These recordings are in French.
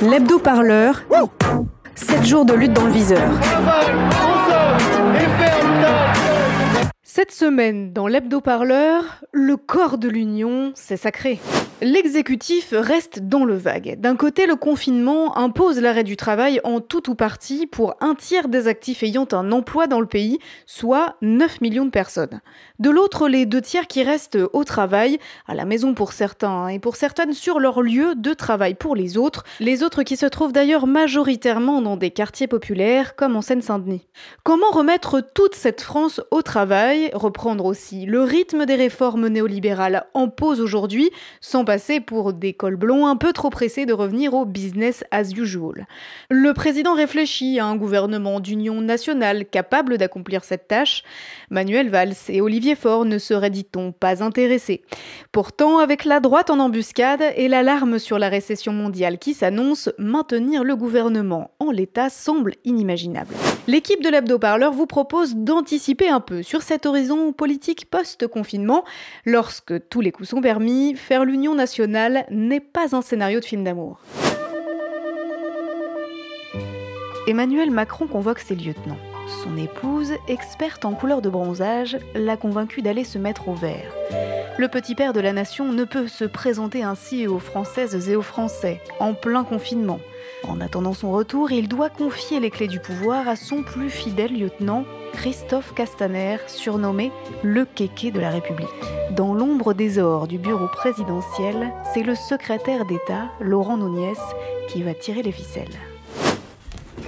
L'hebdo-parleur. 7 jours de lutte dans le viseur. Cette semaine, dans l'hebdo-parleur, le corps de l'Union, c'est sacré. L'exécutif reste dans le vague. D'un côté, le confinement impose l'arrêt du travail en tout ou partie pour un tiers des actifs ayant un emploi dans le pays, soit 9 millions de personnes. De l'autre, les deux tiers qui restent au travail, à la maison pour certains et pour certaines sur leur lieu de travail pour les autres, les autres qui se trouvent d'ailleurs majoritairement dans des quartiers populaires comme en Seine-Saint-Denis. Comment remettre toute cette France au travail, reprendre aussi le rythme des réformes néolibérales en pause aujourd'hui, sans passer pour des cols blonds un peu trop pressés de revenir au business as usual. Le président réfléchit à un gouvernement d'union nationale capable d'accomplir cette tâche. Manuel Valls et Olivier Faure ne seraient, dit-on, pas intéressés. Pourtant, avec la droite en embuscade et l'alarme sur la récession mondiale qui s'annonce, maintenir le gouvernement en l'état semble inimaginable. L'équipe de l'hebdo-parleur vous propose d'anticiper un peu sur cet horizon politique post-confinement. Lorsque tous les coups sont permis, faire l'union nationale n'est pas un scénario de film d'amour. Emmanuel Macron convoque ses lieutenants. Son épouse, experte en couleur de bronzage, l'a convaincu d'aller se mettre au vert. Le petit père de la nation ne peut se présenter ainsi aux Françaises et aux Français, en plein confinement. En attendant son retour, il doit confier les clés du pouvoir à son plus fidèle lieutenant, Christophe Castaner, surnommé le kéké de la République. Dans l'ombre des ors du bureau présidentiel, c'est le secrétaire d'État, Laurent Nunez, qui va tirer les ficelles.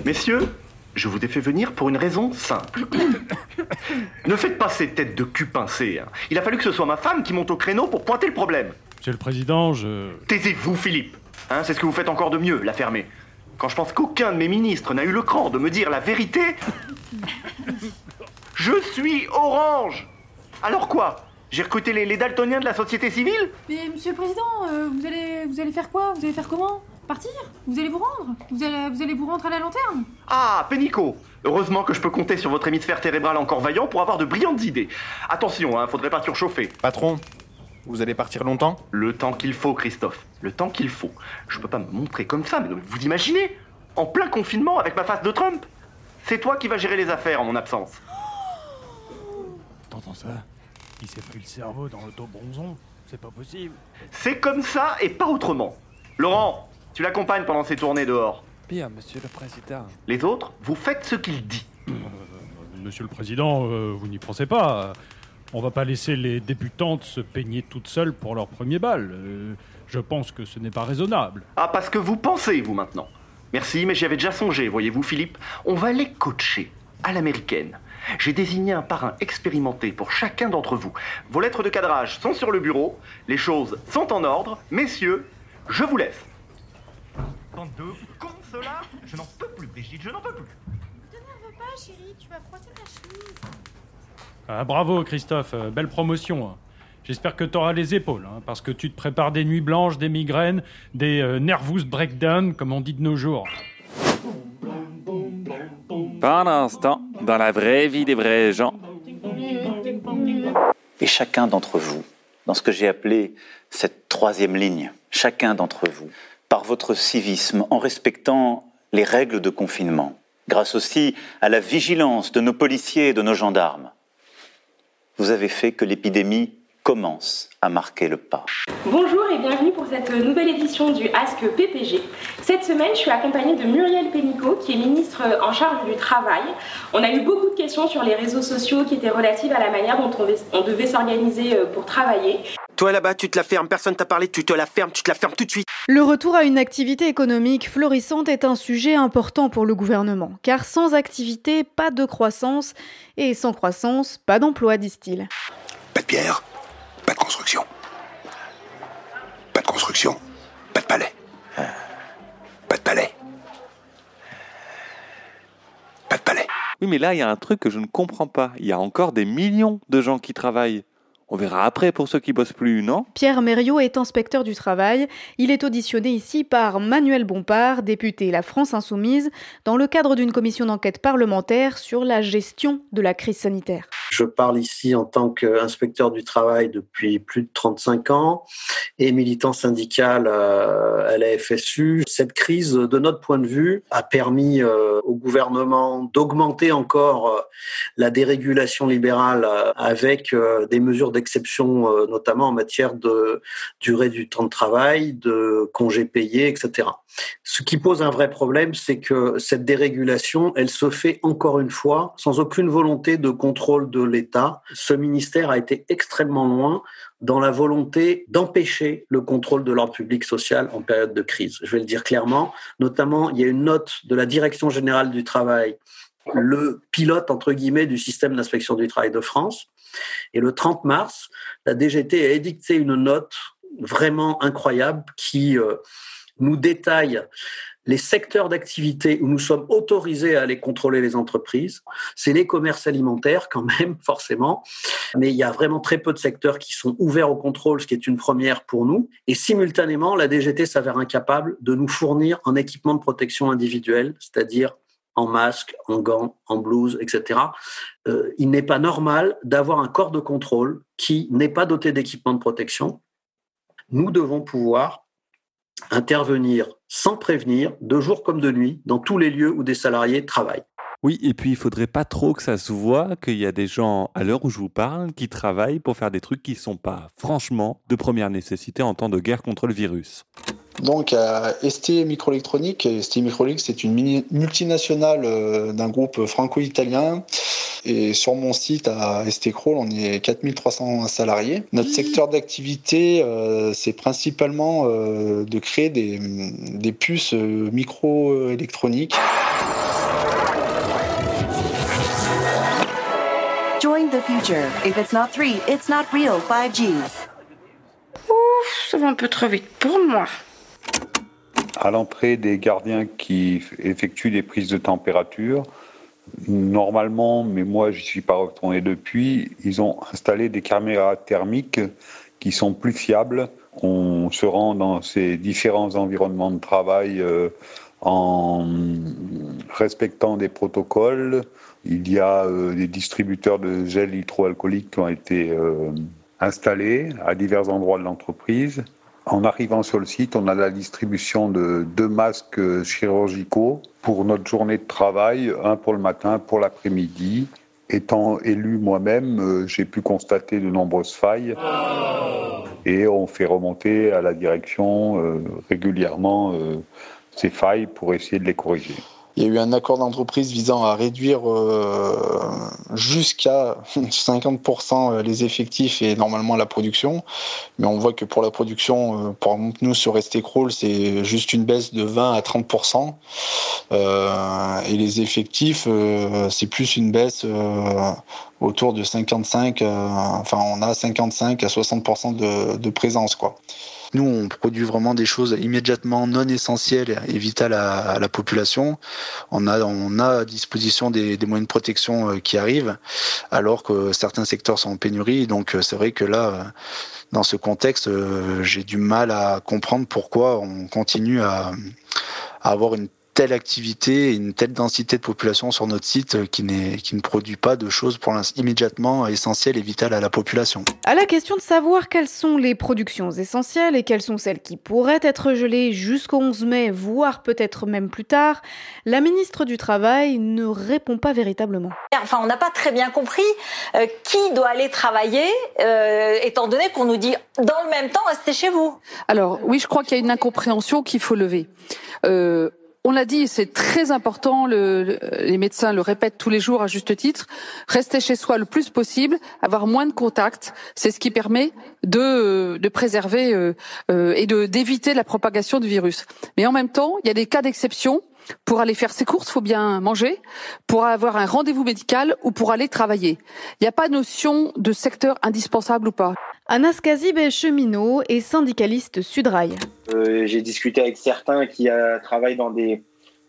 Messieurs, je vous ai fait venir pour une raison simple. ne faites pas ces têtes de cul pincées. hein. Il a fallu que ce soit ma femme qui monte au créneau pour pointer le problème. Monsieur le Président, je... Taisez-vous, Philippe. Hein, c'est ce que vous faites encore de mieux, la fermer. Quand je pense qu'aucun de mes ministres n'a eu le cran de me dire la vérité. Je suis orange. Alors quoi J'ai recruté les, les daltoniens de la société civile? Mais monsieur le président, euh, vous, allez, vous allez faire quoi? Vous allez faire comment? Partir Vous allez vous rendre vous allez, vous allez vous rendre à la lanterne Ah, Pénico Heureusement que je peux compter sur votre hémisphère cérébral encore vaillant pour avoir de brillantes idées. Attention, hein, faudrait pas surchauffer. Patron, vous allez partir longtemps? Le temps qu'il faut, Christophe. Le temps qu'il faut. Je peux pas me montrer comme ça, mais vous imaginez? En plein confinement avec ma face de Trump C'est toi qui vas gérer les affaires en mon absence. T'entends ça? Il s'est pris le cerveau dans l'auto-bronzon. C'est pas possible. C'est comme ça et pas autrement. Laurent, tu l'accompagnes pendant ses tournées dehors. Bien, monsieur le président. Les autres, vous faites ce qu'il dit. Monsieur le Président, euh, vous n'y pensez pas. On va pas laisser les débutantes se peigner toutes seules pour leur premier bal. Euh, je pense que ce n'est pas raisonnable. Ah, parce que vous pensez, vous, maintenant. Merci, mais j'y avais déjà songé, voyez-vous, Philippe. On va les coacher à l'américaine. J'ai désigné un parrain expérimenté pour chacun d'entre vous. Vos lettres de cadrage sont sur le bureau, les choses sont en ordre. Messieurs, je vous laisse. Bande de cons, cela Je n'en peux plus, Brigitte, je n'en peux plus. T'énerve pas, chérie, tu vas froisser ta chemise. Ah, bravo, Christophe. euh, belle promotion. hein. J'espère que tu auras les épaules, hein, parce que tu te prépares des nuits blanches, des migraines, des euh, nervous breakdown, comme on dit de nos jours. Pendant ce temps, dans la vraie vie des vrais gens, Et chacun d'entre vous, dans ce que j'ai appelé cette troisième ligne, chacun d'entre vous, par votre civisme, en respectant les règles de confinement, grâce aussi à la vigilance de nos policiers et de nos gendarmes, vous avez fait que l'épidémie commence à marquer le pas. Bonjour et bienvenue pour cette nouvelle édition du Ask PPG. Cette semaine, je suis accompagnée de Muriel Pénicaud, qui est ministre en charge du travail. On a eu beaucoup de questions sur les réseaux sociaux qui étaient relatives à la manière dont on devait- s'organiser euh, pour travailler. Toi là-bas, tu te la fermes, personne t'a parlé, tu te la fermes, tu te la fermes tout de suite. Le retour à une activité économique florissante est un sujet important pour le gouvernement, car sans activité, pas de croissance, et sans croissance, pas d'emploi, disent-ils. Pas de pierre, pas de construction. Pas de construction, pas de palais. Pas de palais. Pas de palais. Oui, mais là, il y a un truc que je ne comprends pas. Il y a encore des millions de gens qui travaillent. On verra après pour ceux qui bossent plus, non? Pierre Mériot est inspecteur du travail. Il est auditionné ici par Manuel Bompard, député La France Insoumise, dans le cadre d'une commission d'enquête parlementaire sur la gestion de la crise sanitaire. Je parle ici en tant qu'inspecteur du travail depuis plus de 35 ans et militant syndical à la FSU. Cette crise, de notre point de vue, a permis au gouvernement d'augmenter encore la dérégulation libérale avec des mesures d'exception, notamment en matière de durée du temps de travail, de congés payés, etc. Ce qui pose un vrai problème, c'est que cette dérégulation, elle se fait encore une fois sans aucune volonté de contrôle de l'État. Ce ministère a été extrêmement loin dans la volonté d'empêcher le contrôle de l'ordre public social en période de crise. Je vais le dire clairement. Notamment, il y a une note de la Direction générale du travail, le pilote, entre guillemets, du système d'inspection du travail de France. Et le 30 mars, la DGT a édicté une note vraiment incroyable qui euh, nous détaille les secteurs d'activité où nous sommes autorisés à aller contrôler les entreprises. C'est les commerces alimentaires quand même, forcément. Mais il y a vraiment très peu de secteurs qui sont ouverts au contrôle, ce qui est une première pour nous. Et simultanément, la DGT s'avère incapable de nous fournir un équipement de protection individuelle, c'est-à-dire en masque, en gants, en blouse, etc. Euh, il n'est pas normal d'avoir un corps de contrôle qui n'est pas doté d'équipement de protection. Nous devons pouvoir intervenir sans prévenir, de jour comme de nuit, dans tous les lieux où des salariés travaillent. Oui, et puis il faudrait pas trop que ça se voit qu'il y a des gens, à l'heure où je vous parle, qui travaillent pour faire des trucs qui ne sont pas, franchement, de première nécessité en temps de guerre contre le virus. Donc, à ST Microélectronique, ST Microélectronique, c'est une multinationale euh, d'un groupe franco-italien. Et sur mon site à ST Crawl, on est 4300 salariés. Notre secteur d'activité, euh, c'est principalement euh, de créer des, des puces microélectroniques. Join the future. If it's not 3, it's not real 5G. Ouf, ça va un peu trop vite pour moi à l'entrée des gardiens qui effectuent des prises de température. Normalement, mais moi je suis pas retourné depuis, ils ont installé des caméras thermiques qui sont plus fiables. On se rend dans ces différents environnements de travail euh, en respectant des protocoles. Il y a euh, des distributeurs de gel hydroalcoolique qui ont été euh, installés à divers endroits de l'entreprise. En arrivant sur le site, on a la distribution de deux masques chirurgicaux pour notre journée de travail, un pour le matin, pour l'après-midi. Étant élu moi-même, euh, j'ai pu constater de nombreuses failles et on fait remonter à la direction euh, régulièrement euh, ces failles pour essayer de les corriger. Il y a eu un accord d'entreprise visant à réduire euh, jusqu'à 50% euh, les effectifs et normalement la production. Mais on voit que pour la production, euh, pour nous sur Crawl, c'est juste une baisse de 20 à 30%. et les effectifs, c'est plus une baisse autour de 55, enfin on a 55 à 60% de, de présence quoi. Nous, on produit vraiment des choses immédiatement non essentielles et vitales à, la population. On a, on a à disposition des, moyens de protection euh, qui arrivent, alors que certains secteurs sont en pénurie. Donc, euh, c'est vrai que là, euh, dans ce contexte, j'ai du mal à comprendre pourquoi on continue à, à avoir une telle activité et une telle densité de population sur notre site euh, qui, qui ne produit pas de choses pour immédiatement essentielles et vitales à la population. À la question de savoir quelles sont les productions essentielles et quelles sont celles qui pourraient être gelées jusqu'au 11 mai, voire peut-être même plus tard, la ministre du Travail ne répond pas véritablement. Enfin, on n'a pas très bien compris euh, qui doit aller travailler, euh, étant donné qu'on nous dit dans le même temps restez chez vous. Alors oui, je crois qu'il y a une incompréhension qu'il faut lever. Euh, on l'a dit, c'est très important. les médecins le répètent tous les jours à juste titre. Rester chez soi le plus possible, avoir moins de contacts, c'est ce qui permet de, préserver euh, euh, et d'éviter la propagation du virus. Mais en même temps, il y a des cas d'exception. Pour aller faire ses courses, faut bien manger. Pour avoir un rendez-vous médical ou pour aller travailler. Il n'y a pas de notion de secteur indispensable ou pas. Anas Kazib est cheminot et syndicaliste Sudrail. Euh, j'ai discuté avec certains qui euh, travaillent dans des,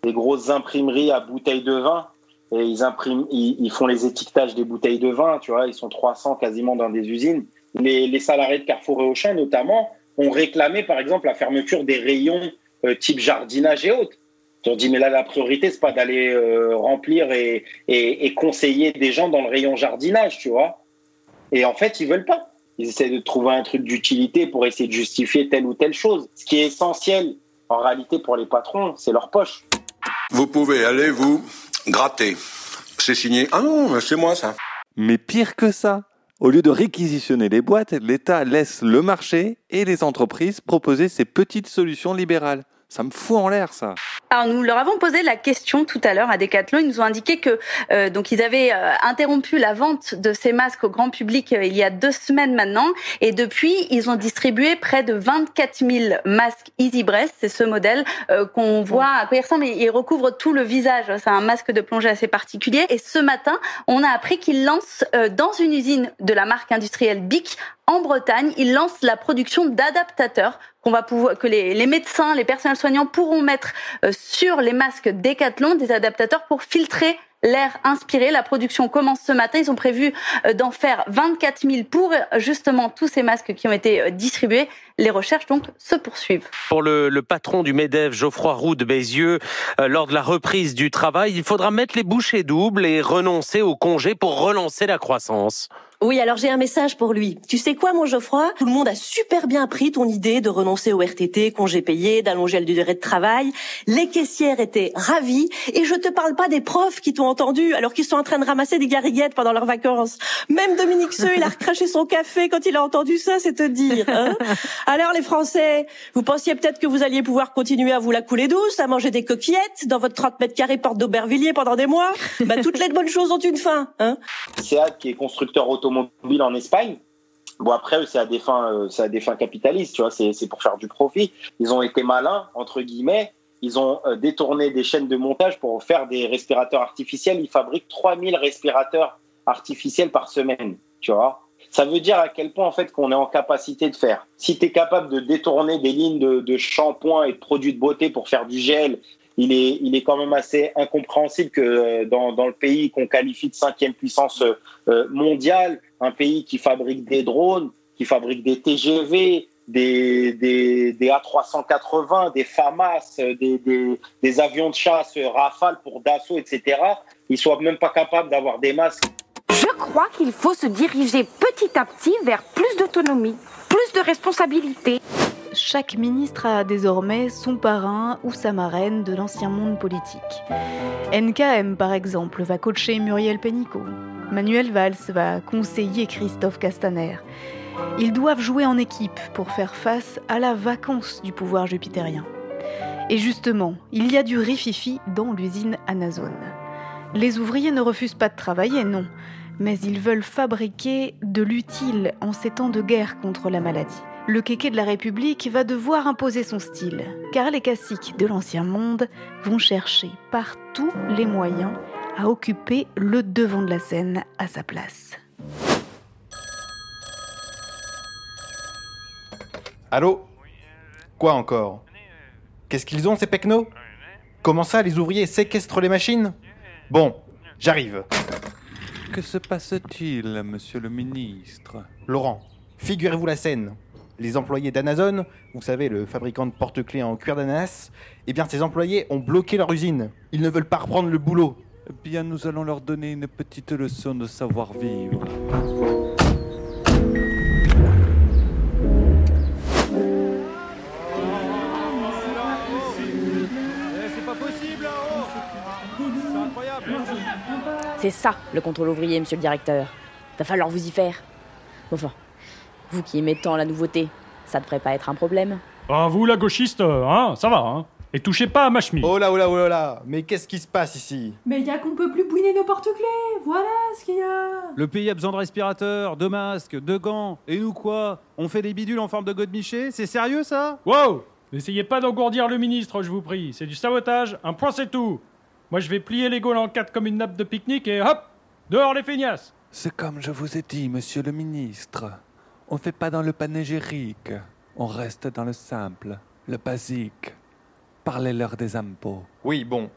grosses imprimeries à bouteilles de vin et ils impriment, ils, font les étiquetages des bouteilles de vin. Tu vois, ils sont 300 quasiment dans des usines. Les, salariés de Carrefour et Auchan notamment ont réclamé par exemple la fermeture des rayons euh, type jardinage et autres. Ils ont dit mais là la priorité c'est pas d'aller euh, remplir et, et, et conseiller des gens dans le rayon jardinage, tu vois. Et en fait ils veulent pas. Ils essaient de trouver un truc d'utilité pour essayer de justifier telle ou telle chose. Ce qui est essentiel en réalité pour les patrons, c'est leur poche. Vous pouvez aller vous gratter. C'est signé. Ah non, mais c'est moi ça. Mais pire que ça, au lieu de réquisitionner les boîtes, l'État laisse le marché et les entreprises proposer ces petites solutions libérales. Ça me fout en l'air, ça. Alors nous leur avons posé la question tout à l'heure à Decathlon. Ils nous ont indiqué que euh, donc ils avaient euh, interrompu la vente de ces masques au grand public euh, il y a deux semaines maintenant, et depuis ils ont distribué près de 24 000 masques Easy Breath. C'est ce modèle euh, qu'on voit à quoi il ressemble. Il recouvre tout le visage. C'est un masque de plongée assez particulier. Et ce matin, on a appris qu'ils lancent euh, dans une usine de la marque industrielle Bic en Bretagne, ils lancent la production d'adaptateurs qu'on va pouvoir, que les, médecins, les personnels soignants pourront mettre euh, sur les masques Décathlon, des adaptateurs pour filtrer l'air inspiré. La production commence ce matin. Ils ont prévu euh, d'en faire 24 000 pour euh, justement tous ces masques qui ont été distribués. Les recherches donc se poursuivent. Pour le, patron du MEDEF, Geoffroy Roux de Bézieux, lors de la reprise du travail, il faudra mettre les bouchées doubles et renoncer au congé pour relancer la croissance. Oui, alors j'ai un message pour lui. Tu sais quoi, mon Geoffroy? Tout le monde a super bien pris ton idée de renoncer au RTT, congé payé, d'allonger la durée de travail. Les caissières étaient ravies. Et je te parle pas des profs qui t'ont entendu alors qu'ils sont en train de ramasser des gariguettes pendant leurs vacances. Même Dominique Seux, il a recraché son café quand il a entendu ça, c'est te dire. Hein alors les Français, vous pensiez peut-être que vous alliez pouvoir continuer à vous la couler douce, à manger des coquillettes dans votre 30 mètres carrés porte d'Aubervilliers pendant des mois? Bah, Toutes les bonnes choses ont une fin. Hein qui est constructeur en Espagne. Bon après c'est à des euh, à des fins capitalistes, tu vois, c'est c'est pour faire du profit. Ils ont été malins entre guillemets, ils ont euh, détourné des chaînes de montage pour faire des respirateurs artificiels, ils fabriquent 3000 respirateurs artificiels par semaine, tu vois. Ça veut dire à quel point en fait qu'on est en capacité de faire. Si tu es capable de détourner des lignes de, de shampoing et de produits de beauté pour faire du gel il est, il est quand même assez incompréhensible que dans, dans le pays qu'on qualifie de cinquième puissance euh, mondiale, un pays qui fabrique des drones, qui fabrique des TGV, des, des, des A380, des FAMAS, des, des, des, avions de chasse Rafale pour Dassault, etc., ils soient même pas capables d'avoir des masques. Crois qu'il faut se diriger petit à petit vers plus d'autonomie, plus de responsabilité chaque ministre a désormais son parrain ou sa marraine de l'ancien monde politique. NKM, par exemple, va coacher Muriel Pénicaud. Manuel Valls va conseiller Christophe Castaner. Ils doivent jouer en équipe pour faire face à la vacance du pouvoir jupitérien. Et justement, il y a du rififi dans l'usine Amazon. Les ouvriers ne refusent pas de travailler, non, mais ils veulent fabriquer de l'utile en ces temps de guerre contre la maladie. Le kéké de la République va devoir imposer son style, car les caciques de l'Ancien Monde vont chercher par tous les moyens à occuper le devant de la scène à sa place. Allô? Quoi encore? Qu'est-ce qu'ils ont ces pecnos Comment ça, les ouvriers séquestrent les machines? Bon, j'arrive. Que se passe-t-il, monsieur le ministre Laurent, figurez-vous la scène les employés d'Amazon, vous savez, le fabricant de porte-clés en cuir d'ananas, eh bien, ces employés ont bloqué leur usine. Ils ne veulent pas reprendre le boulot. Eh bien, nous allons leur donner une petite leçon de savoir-vivre. C'est ça, le contrôle ouvrier, monsieur le directeur. Va falloir vous y faire. Enfin, vous qui aimez tant la nouveauté, ça devrait pas être un problème. Ah, vous, la gauchiste, hein, ça va, hein. Et touchez pas à ma chemise. Oh là, oh là, oh là, mais qu'est-ce qui se passe ici? Mais y a qu'on peut plus bouiner nos porte-clés, voilà ce qu'il y a Le pays a besoin de respirateurs, de masques, de gants, et nous quoi? On fait des bidules en forme de godemiché? C'est sérieux ça? Wow N'essayez pas d'engourdir le ministre, je vous prie. C'est du sabotage, un point c'est tout. Moi je vais plier les Gaules en quatre comme une nappe de pique-nique et hop Dehors les feignasses C'est comme je vous ai dit, monsieur le ministre. On fait pas dans le panégyrique. On reste dans le simple, le basique. Parlez-leur des impôts. Oui, bon.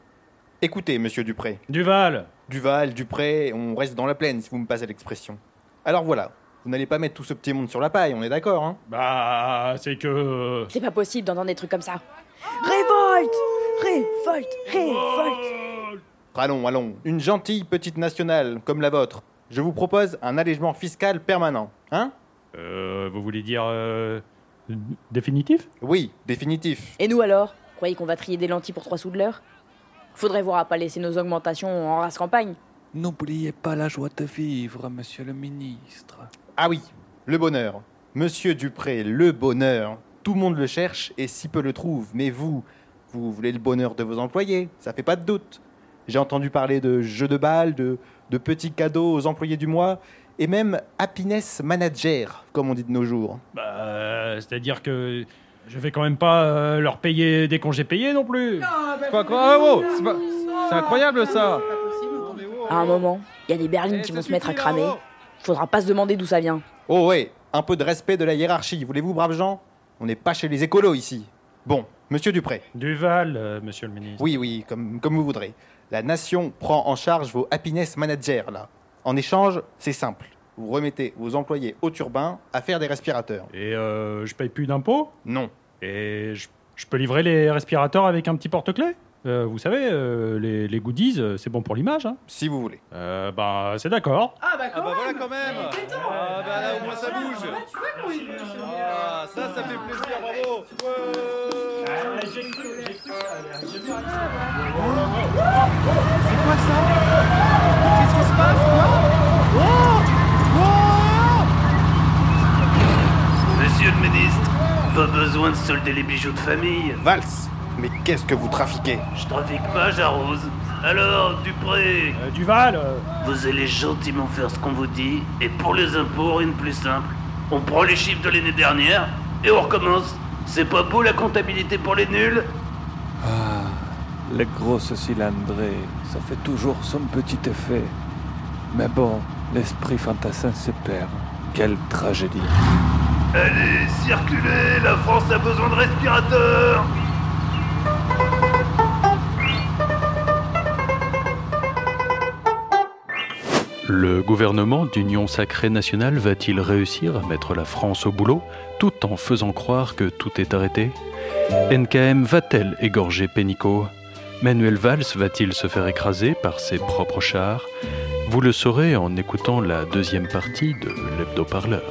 Écoutez, monsieur Dupré. Duval Duval, Dupré, on reste dans la plaine, si vous me passez l'expression. Alors voilà, vous n'allez pas mettre tout ce petit monde sur la paille, on est d'accord, hein? Bah, c'est que... C'est pas possible d'entendre des trucs comme ça. Révolte Révolte Révolte Allons, allons. Une gentille petite nationale comme la vôtre. Je vous propose un allègement fiscal permanent. Hein? Euh, vous voulez dire euh, définitif? Oui, définitif. Et nous alors? Croyez qu'on va trier des lentilles pour 3 sous de l'heure? Faudrait voir à pas laisser nos augmentations en race campagne. N'oubliez pas la joie de vivre, monsieur le ministre. Ah oui, le bonheur. Monsieur Dupré, le bonheur. Tout le monde le cherche et si peu le trouve. Mais vous, vous voulez le bonheur de vos employés, ça fait pas de doute. J'ai entendu parler de jeux de balles, de, de petits cadeaux aux employés du mois, et même happiness manager, comme on dit de nos jours. Bah, c'est-à-dire que je vais quand même pas euh, leur payer des congés payés non plus. C'est pas quoi Ah, wow, c'est pas- c'est incroyable ça À un moment, il y a des berlines qui vont se mettre à cramer. Faudra pas se demander d'où ça vient. Oh ouais, un peu de respect de la hiérarchie, voulez-vous, braves gens? On n'est pas chez les écolos ici. Bon, monsieur Dupré. Duval, euh, monsieur le ministre. Oui, oui, comme, comme vous voudrez. La nation prend en charge vos happiness managers, là. En échange, c'est simple. Vous remettez vos employés au turbin à faire des respirateurs. Et euh, je paye plus d'impôts? Non. Et je, je peux livrer les respirateurs avec un petit porte-clés? Euh, Vous savez, euh, les, les goodies, euh, c'est bon pour l'image. Hein si vous voulez. Euh, bah, c'est d'accord. Ah bah, voilà quand même Ah bah là au moins ça bouge Ah ça ça fait plaisir, bravo C'est quoi ça Qu'est-ce qui se passe quoi Monsieur le ministre, pas besoin de solder les bijoux de famille. Vals Mais qu'est-ce que vous trafiquez? Je trafique pas, j'arrose. Alors, Dupré Duval Vous allez gentiment faire ce qu'on vous dit, et pour les impôts, rien de plus simple. On prend les chiffres de l'année dernière, et on recommence. C'est pas beau la comptabilité pour les nuls? Ah, les grosses cylindrées, ça fait toujours son petit effet. Mais bon, l'esprit fantassin se perd. Quelle tragédie. Allez, circulez, la France a besoin de respirateurs Le gouvernement d'Union sacrée nationale va-t-il réussir à mettre la France au boulot tout en faisant croire que tout est arrêté? NKM va-t-elle égorger Pénicaud? Manuel Valls va-t-il se faire écraser par ses propres chars? Vous le saurez en écoutant la deuxième partie de l'hebdo-parleur.